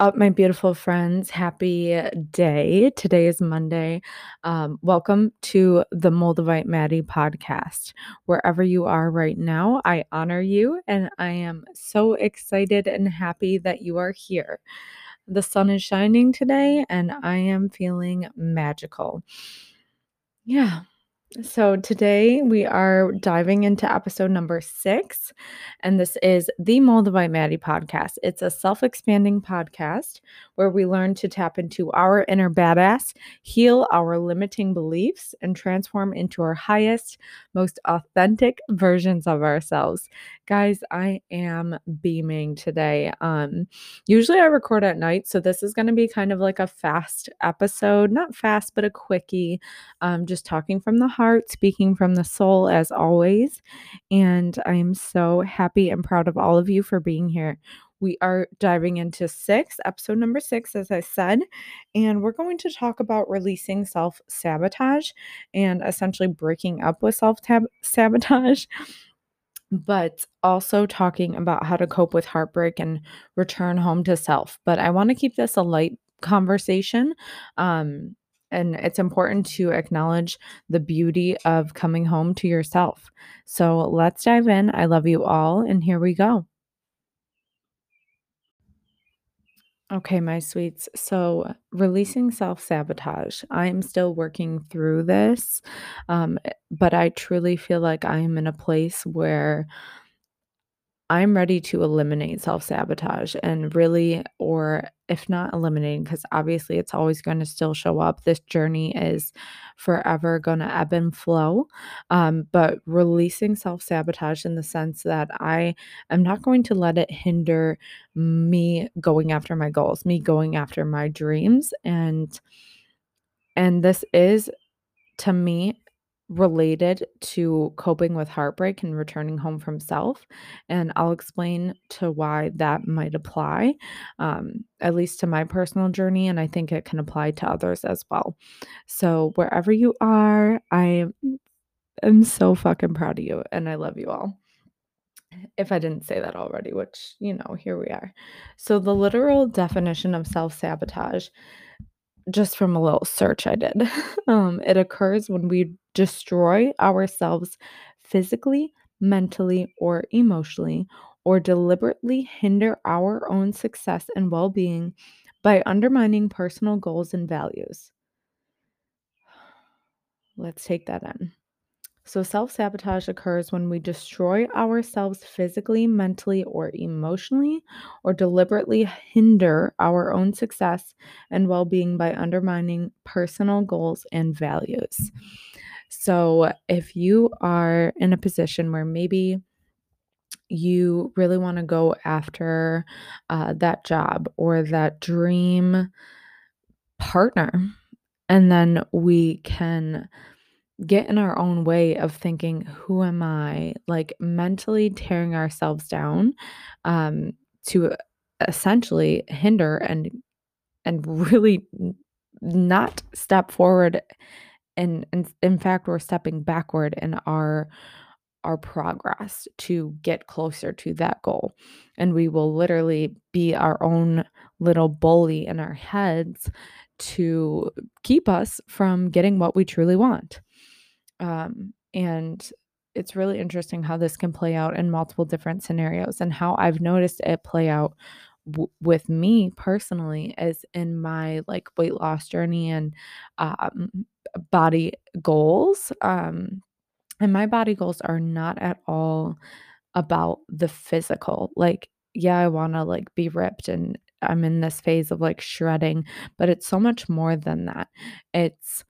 up, my beautiful friends? Happy day. Today is Monday. Um, welcome to the Moldavite Maddie podcast. Wherever you are right now, I honor you and I am so excited and happy that you are here. The sun is shining today and I am feeling magical. Yeah, so, today we are diving into episode number six, and this is the Moldavite Maddie podcast. It's a self expanding podcast where we learn to tap into our inner badass, heal our limiting beliefs, and transform into our highest, most authentic versions of ourselves. Guys, I am beaming today. Um, usually I record at night, so this is going to be kind of like a fast episode, not fast, but a quickie, um, just talking from the heart, speaking from the soul as always. And I'm so happy and proud of all of you for being here. We are diving into six, episode number six, as I said, and we're going to talk about releasing self sabotage and essentially breaking up with self sabotage, but also talking about how to cope with heartbreak and return home to self. But I want to keep this a light conversation. Um, and it's important to acknowledge the beauty of coming home to yourself. So let's dive in. I love you all, and here we go. Okay, my sweets. So, releasing self sabotage. I'm still working through this, um, but I truly feel like I'm in a place where I'm ready to eliminate self sabotage and really, or if not eliminating, because obviously it's always going to still show up. This journey is forever going to ebb and flow. Um, but releasing self sabotage in the sense that I am not going to let it hinder me going after my goals, me going after my dreams. And and this is to me related to coping with heartbreak and returning home from self. And I'll explain to why that might apply, um, at least to my personal journey. And I think it can apply to others as well. So, wherever you are, I am so fucking proud of you and I love you all. If I didn't say that already, which, you know, here we are. So, the literal definition of self sabotage just from a little search I did. Um, it occurs when we destroy ourselves physically, mentally, or emotionally, or deliberately hinder our own success and well being by undermining personal goals and values. Let's take that in. So, self sabotage occurs when we destroy ourselves physically, mentally, or emotionally, or deliberately hinder our own success and well being by undermining personal goals and values. So, if you are in a position where maybe you really want to go after uh, that job or that dream partner, and then we can get in our own way of thinking, who am I? Like mentally tearing ourselves down um, to essentially hinder and and really not step forward and, and in fact we're stepping backward in our our progress to get closer to that goal and we will literally be our own little bully in our heads to keep us from getting what we truly want. Um, and it's really interesting how this can play out in multiple different scenarios and how I've noticed it play out w- with me personally as in my like weight loss journey and um, body goals. Um, and my body goals are not at all about the physical. Like, yeah, I want to like be ripped and I'm in this phase of like shredding, but it's so much more than that. It's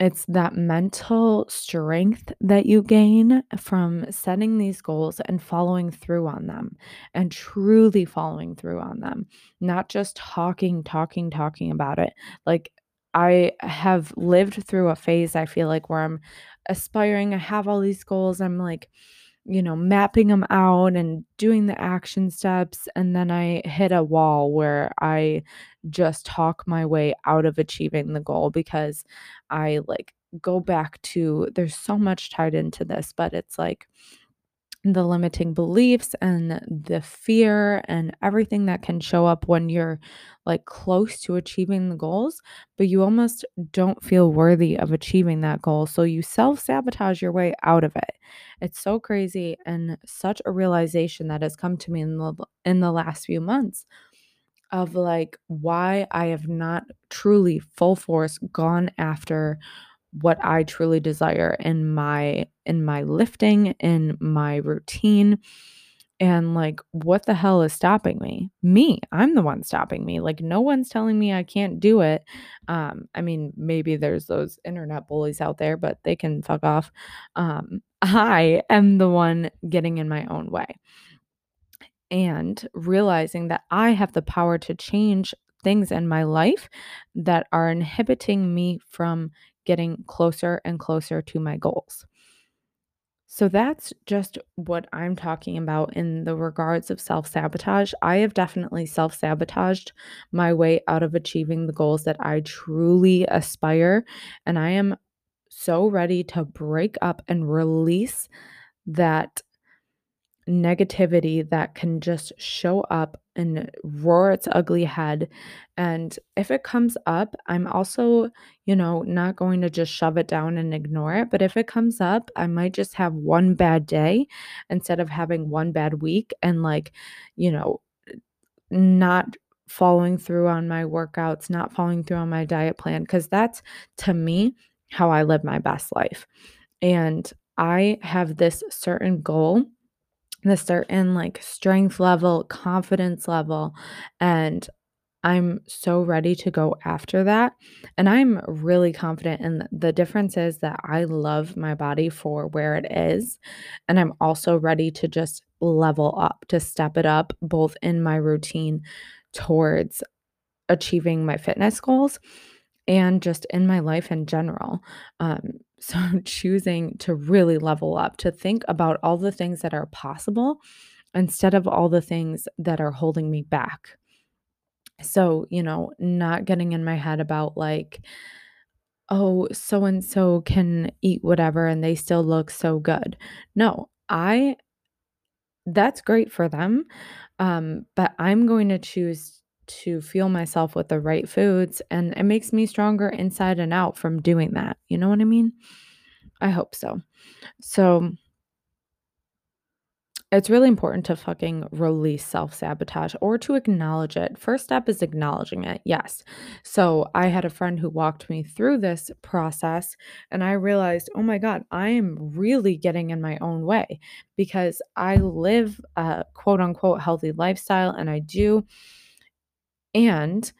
it's that mental strength that you gain from setting these goals and following through on them and truly following through on them, not just talking, talking, talking about it. Like, I have lived through a phase I feel like where I'm aspiring, I have all these goals, I'm like, you know, mapping them out and doing the action steps. And then I hit a wall where I just talk my way out of achieving the goal because I like go back to there's so much tied into this, but it's like the limiting beliefs and the fear and everything that can show up when you're like close to achieving the goals, but you almost don't feel worthy of achieving that goal. So you self sabotage your way out of it. It's so crazy and such a realization that has come to me in the in the last few months of like why I have not truly full force gone after what I truly desire in my in my lifting, in my routine. And like, what the hell is stopping me? Me. I'm the one stopping me. Like, no one's telling me I can't do it. Um, I mean, maybe there's those internet bullies out there, but they can fuck off. Um, I am the one getting in my own way. And realizing that I have the power to change things in my life that are inhibiting me from getting closer and closer to my goals. So that's just what I'm talking about in the regards of self sabotage. I have definitely self sabotaged my way out of achieving the goals that I truly aspire. And I am so ready to break up and release that negativity that can just show up and roar its ugly head. And if it comes up, I'm also, you know, not going to just shove it down and ignore it. But if it comes up, I might just have one bad day instead of having one bad week and, like, you know, not following through on my workouts, not following through on my diet plan. Cause that's to me how I live my best life. And I have this certain goal the certain like strength level, confidence level, and I'm so ready to go after that. And I'm really confident. And the difference is that I love my body for where it is. And I'm also ready to just level up, to step it up, both in my routine towards achieving my fitness goals and just in my life in general. Um, so, choosing to really level up, to think about all the things that are possible instead of all the things that are holding me back. So, you know, not getting in my head about like, oh, so and so can eat whatever and they still look so good. No, I, that's great for them. Um, but I'm going to choose to fuel myself with the right foods and it makes me stronger inside and out from doing that. You know what I mean? I hope so. So it's really important to fucking release self sabotage or to acknowledge it. First step is acknowledging it. Yes. So I had a friend who walked me through this process and I realized, oh my God, I am really getting in my own way because I live a quote unquote healthy lifestyle and I do. And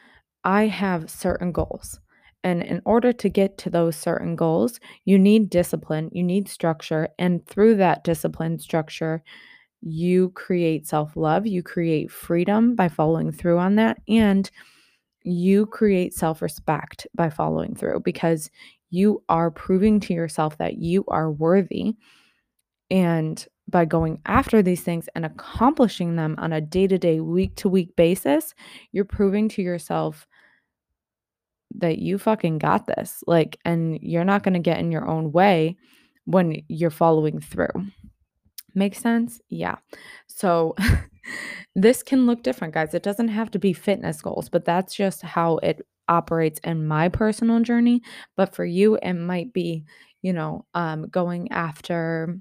I have certain goals. And in order to get to those certain goals, you need discipline, you need structure. And through that discipline structure, you create self love, you create freedom by following through on that, and you create self respect by following through because you are proving to yourself that you are worthy. And by going after these things and accomplishing them on a day to day, week to week basis, you're proving to yourself that you fucking got this. Like, and you're not going to get in your own way when you're following through. Make sense? Yeah. So, this can look different, guys. It doesn't have to be fitness goals, but that's just how it operates in my personal journey. But for you, it might be, you know, um, going after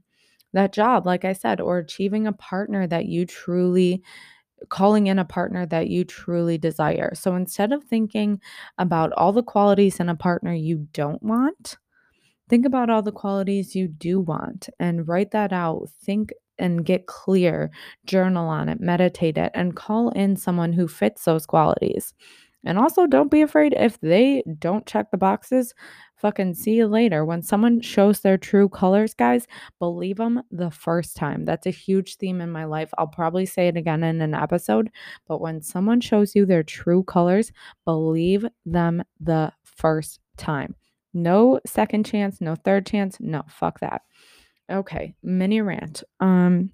that job, like I said, or achieving a partner that you truly calling in a partner that you truly desire. So instead of thinking about all the qualities in a partner you don't want, think about all the qualities you do want and write that out. Think and get clear, journal on it, meditate it, and call in someone who fits those qualities. And also, don't be afraid if they don't check the boxes. Fucking see you later. When someone shows their true colors, guys, believe them the first time. That's a huge theme in my life. I'll probably say it again in an episode, but when someone shows you their true colors, believe them the first time. No second chance, no third chance. No, fuck that. Okay, mini rant. Um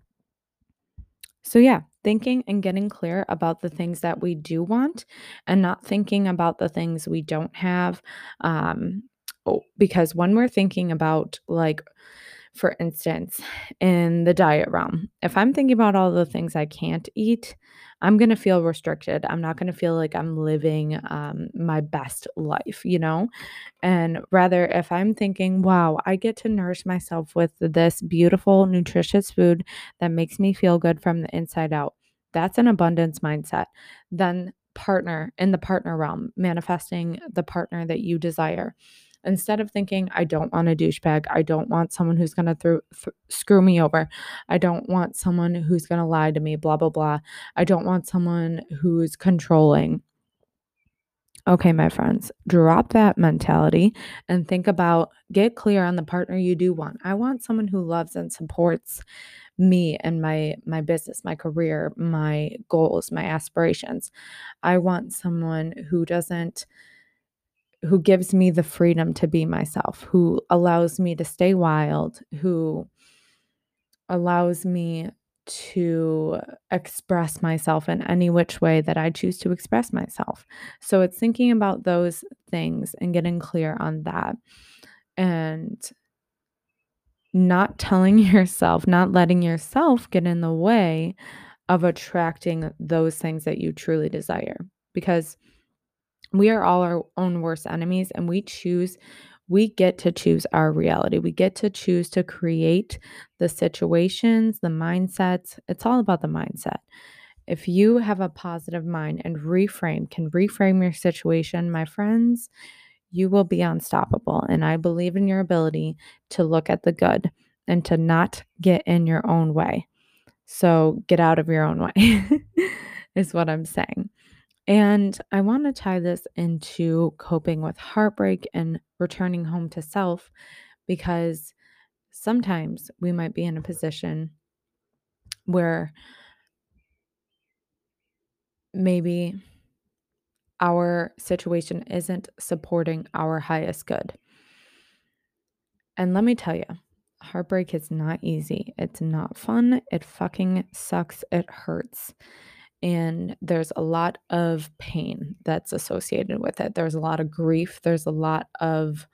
so yeah, thinking and getting clear about the things that we do want and not thinking about the things we don't have um oh, because when we're thinking about like for instance, in the diet realm, if I'm thinking about all the things I can't eat, I'm going to feel restricted. I'm not going to feel like I'm living um, my best life, you know? And rather, if I'm thinking, wow, I get to nourish myself with this beautiful, nutritious food that makes me feel good from the inside out, that's an abundance mindset. Then, partner in the partner realm, manifesting the partner that you desire Instead of thinking, I don't want a douchebag, I don't want someone who's going to th- screw me over, I don't want someone who's going to lie to me, blah, blah, blah. I don't want someone who's controlling. Okay, my friends, drop that mentality and think about get clear on the partner you do want. I want someone who loves and supports me and my my business, my career, my goals, my aspirations. I want someone who doesn't who gives me the freedom to be myself, who allows me to stay wild, who allows me to express myself in any which way that I choose to express myself. So it's thinking about those things and getting clear on that and not telling yourself, not letting yourself get in the way of attracting those things that you truly desire. Because we are all our own worst enemies and we choose we get to choose our reality. We get to choose to create the situations, the mindsets. It's all about the mindset. If you have a positive mind and reframe, can reframe your situation, my friends, you will be unstoppable. And I believe in your ability to look at the good and to not get in your own way. So get out of your own way, is what I'm saying. And I want to tie this into coping with heartbreak and returning home to self because sometimes we might be in a position where maybe our situation isn't supporting our highest good. And let me tell you, heartbreak is not easy. It's not fun. It fucking sucks. It hurts and there's a lot of pain that's associated with it. There's a lot of grief, there's a lot of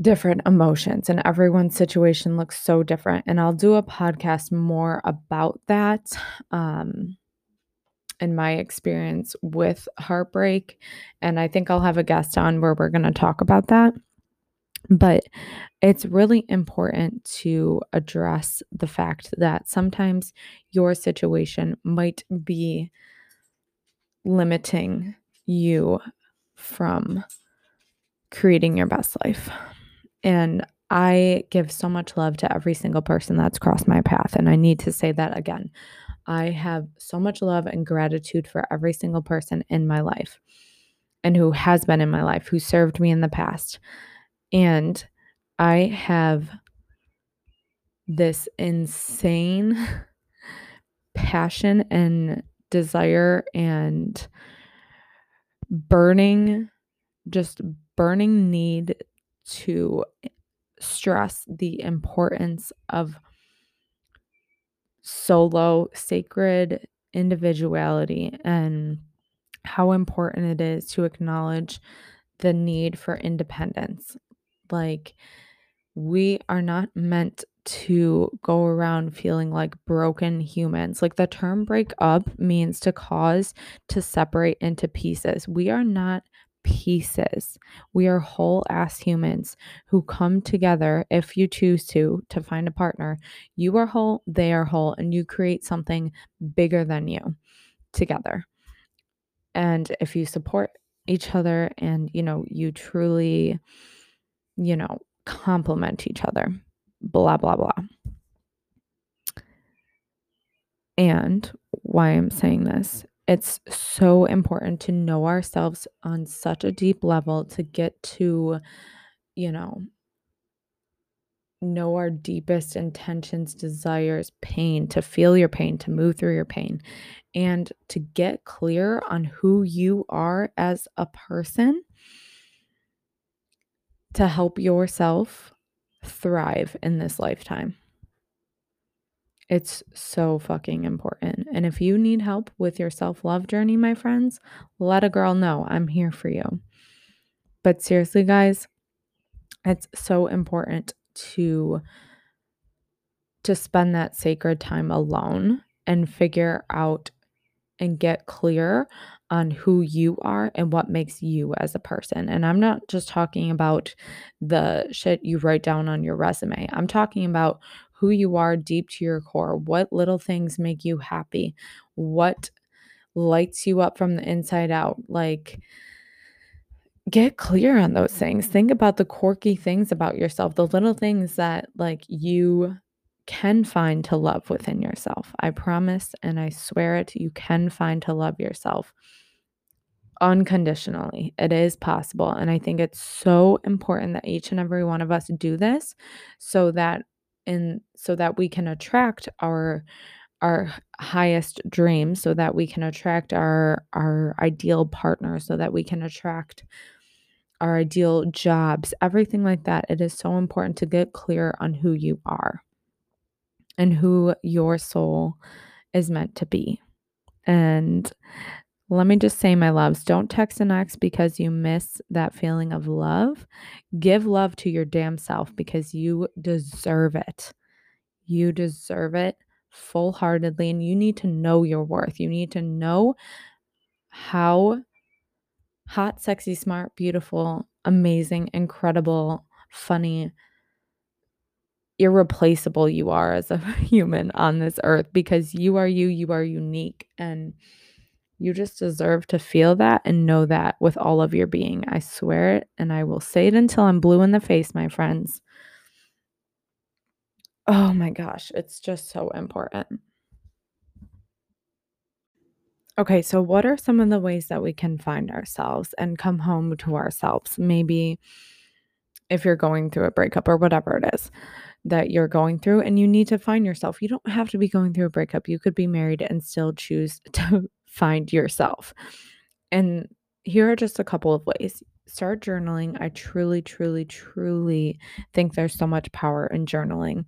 different emotions, and everyone's situation looks so different. And I'll do a podcast more about that. Um, in my experience with heartbreak. And I think I'll have a guest on where we're going to talk about that. But it's really important to address the fact that sometimes your situation might be limiting you from creating your best life. And I give so much love to every single person that's crossed my path. And I need to say that again. I have so much love and gratitude for every single person in my life and who has been in my life, who served me in the past. And I have this insane passion and desire and burning, just burning need to stress the importance of solo, sacred individuality and how important it is to acknowledge the need for independence. Like, we are not meant to go around feeling like broken humans. Like the term break up means to cause to separate into pieces. We are not pieces. We are whole ass humans who come together if you choose to to find a partner. You are whole, they are whole and you create something bigger than you together. And if you support each other and you know you truly you know complement each other. Blah, blah, blah. And why I'm saying this, it's so important to know ourselves on such a deep level to get to, you know, know our deepest intentions, desires, pain, to feel your pain, to move through your pain, and to get clear on who you are as a person to help yourself thrive in this lifetime. It's so fucking important. And if you need help with your self love journey, my friends, let a girl know I'm here for you. But seriously, guys, it's so important to to spend that sacred time alone and figure out and get clear on who you are and what makes you as a person. And I'm not just talking about the shit you write down on your resume. I'm talking about who you are deep to your core. What little things make you happy? What lights you up from the inside out? Like get clear on those things. Think about the quirky things about yourself, the little things that like you can find to love within yourself. I promise and I swear it, you can find to love yourself unconditionally. It is possible. And I think it's so important that each and every one of us do this so that in so that we can attract our our highest dreams so that we can attract our our ideal partner so that we can attract our ideal jobs everything like that it is so important to get clear on who you are and who your soul is meant to be. And let me just say, my loves, don't text an ex because you miss that feeling of love. Give love to your damn self because you deserve it. You deserve it full heartedly, and you need to know your worth. You need to know how hot, sexy, smart, beautiful, amazing, incredible, funny, irreplaceable you are as a human on this earth because you are you, you are unique, and you just deserve to feel that and know that with all of your being. I swear it, and I will say it until I'm blue in the face, my friends. Oh my gosh, it's just so important. Okay, so what are some of the ways that we can find ourselves and come home to ourselves? Maybe if you're going through a breakup or whatever it is that you're going through and you need to find yourself. You don't have to be going through a breakup. You could be married and still choose to find yourself. And here are just a couple of ways. Start journaling. I truly, truly, truly think there's so much power in journaling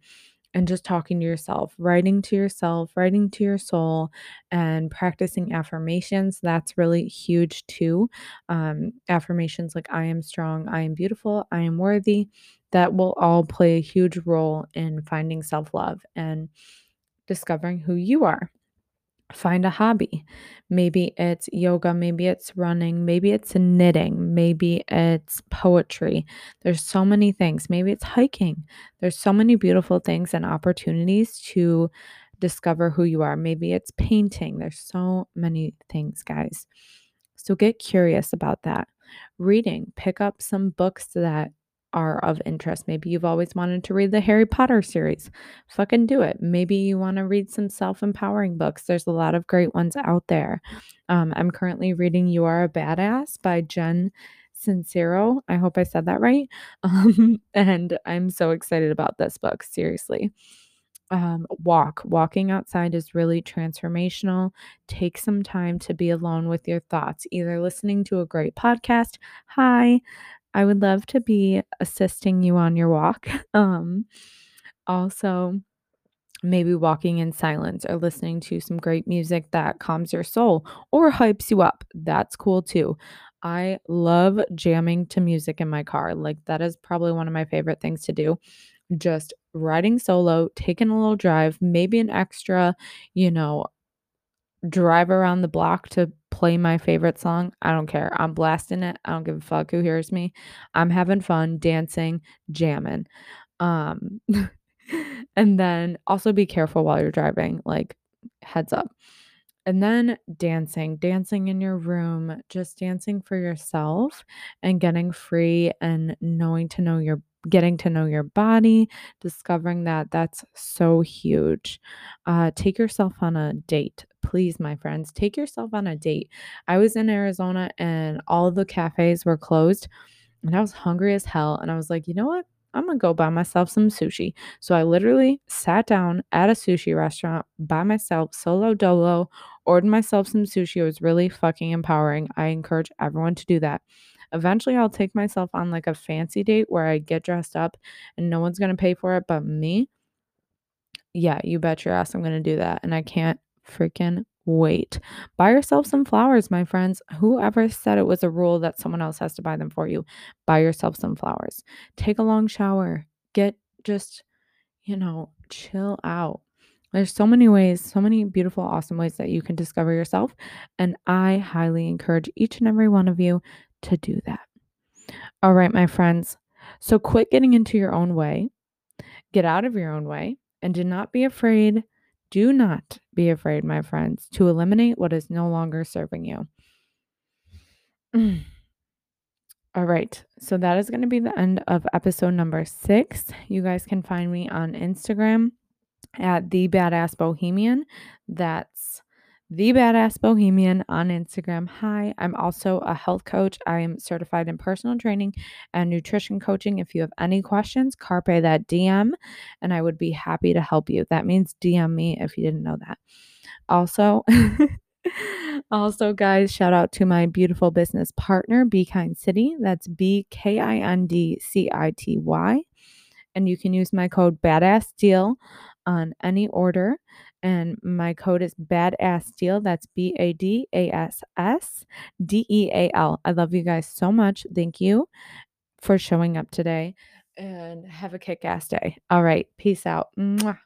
and just talking to yourself, writing to yourself, writing to your soul, and practicing affirmations. That's really huge too. Um, affirmations like I am strong, I am beautiful, I am worthy, that will all play a huge role in finding self love and discovering who you are find a hobby. Maybe it's yoga, maybe it's running, maybe it's knitting, maybe it's poetry. There's so many things. Maybe it's hiking. There's so many beautiful things and opportunities to discover who you are. Maybe it's painting. There's so many things, guys. So get curious about that. Reading, pick up some books that are of interest. Maybe you've always wanted to read the Harry Potter series. Fucking do it. Maybe you want to read some self empowering books. There's a lot of great ones out there. Um, I'm currently reading You Are a Badass by Jen Sincero. I hope I said that right. Um, and I'm so excited about this book, seriously. Um, walk. Walking outside is really transformational. Take some time to be alone with your thoughts, either listening to a great podcast. Hi, I would love to be assisting you on your walk. Um, also, maybe walking in silence or listening to some great music that calms your soul or hypes you up. That's cool too. I love jamming to music in my car. Like, that is probably one of my favorite things to do. Just riding solo, taking a little drive, maybe an extra, you know, drive around the block to play my favorite song. I don't care. I'm blasting it. I don't give a fuck who hears me. I'm having fun, dancing, jamming. Um and then also be careful while you're driving, like heads up. And then dancing, dancing in your room, just dancing for yourself and getting free and knowing to know your getting to know your body, discovering that that's so huge. Uh, take yourself on a date. Please, my friends, take yourself on a date. I was in Arizona and all the cafes were closed and I was hungry as hell. And I was like, you know what? I'm gonna go buy myself some sushi. So I literally sat down at a sushi restaurant by myself, solo dolo, ordered myself some sushi. It was really fucking empowering. I encourage everyone to do that. Eventually, I'll take myself on like a fancy date where I get dressed up and no one's going to pay for it but me. Yeah, you bet your ass I'm going to do that. And I can't freaking wait. Buy yourself some flowers, my friends. Whoever said it was a rule that someone else has to buy them for you, buy yourself some flowers. Take a long shower. Get just, you know, chill out. There's so many ways, so many beautiful, awesome ways that you can discover yourself. And I highly encourage each and every one of you to do that. All right, my friends. So quit getting into your own way, get out of your own way, and do not be afraid. Do not be afraid, my friends, to eliminate what is no longer serving you. All right. So that is going to be the end of episode number six. You guys can find me on Instagram at the badass bohemian. That's the badass bohemian on Instagram. Hi, I'm also a health coach. I am certified in personal training and nutrition coaching. If you have any questions, carpe that DM and I would be happy to help you. That means DM me if you didn't know that. Also, also, guys, shout out to my beautiful business partner, Be Kind City. That's B K I N D C I T Y. And you can use my code BADASS DEAL on any order. And my code is BADASS DEAL. That's B A D A S S D E A L. I love you guys so much. Thank you for showing up today and have a kick ass day. All right. Peace out. Mwah.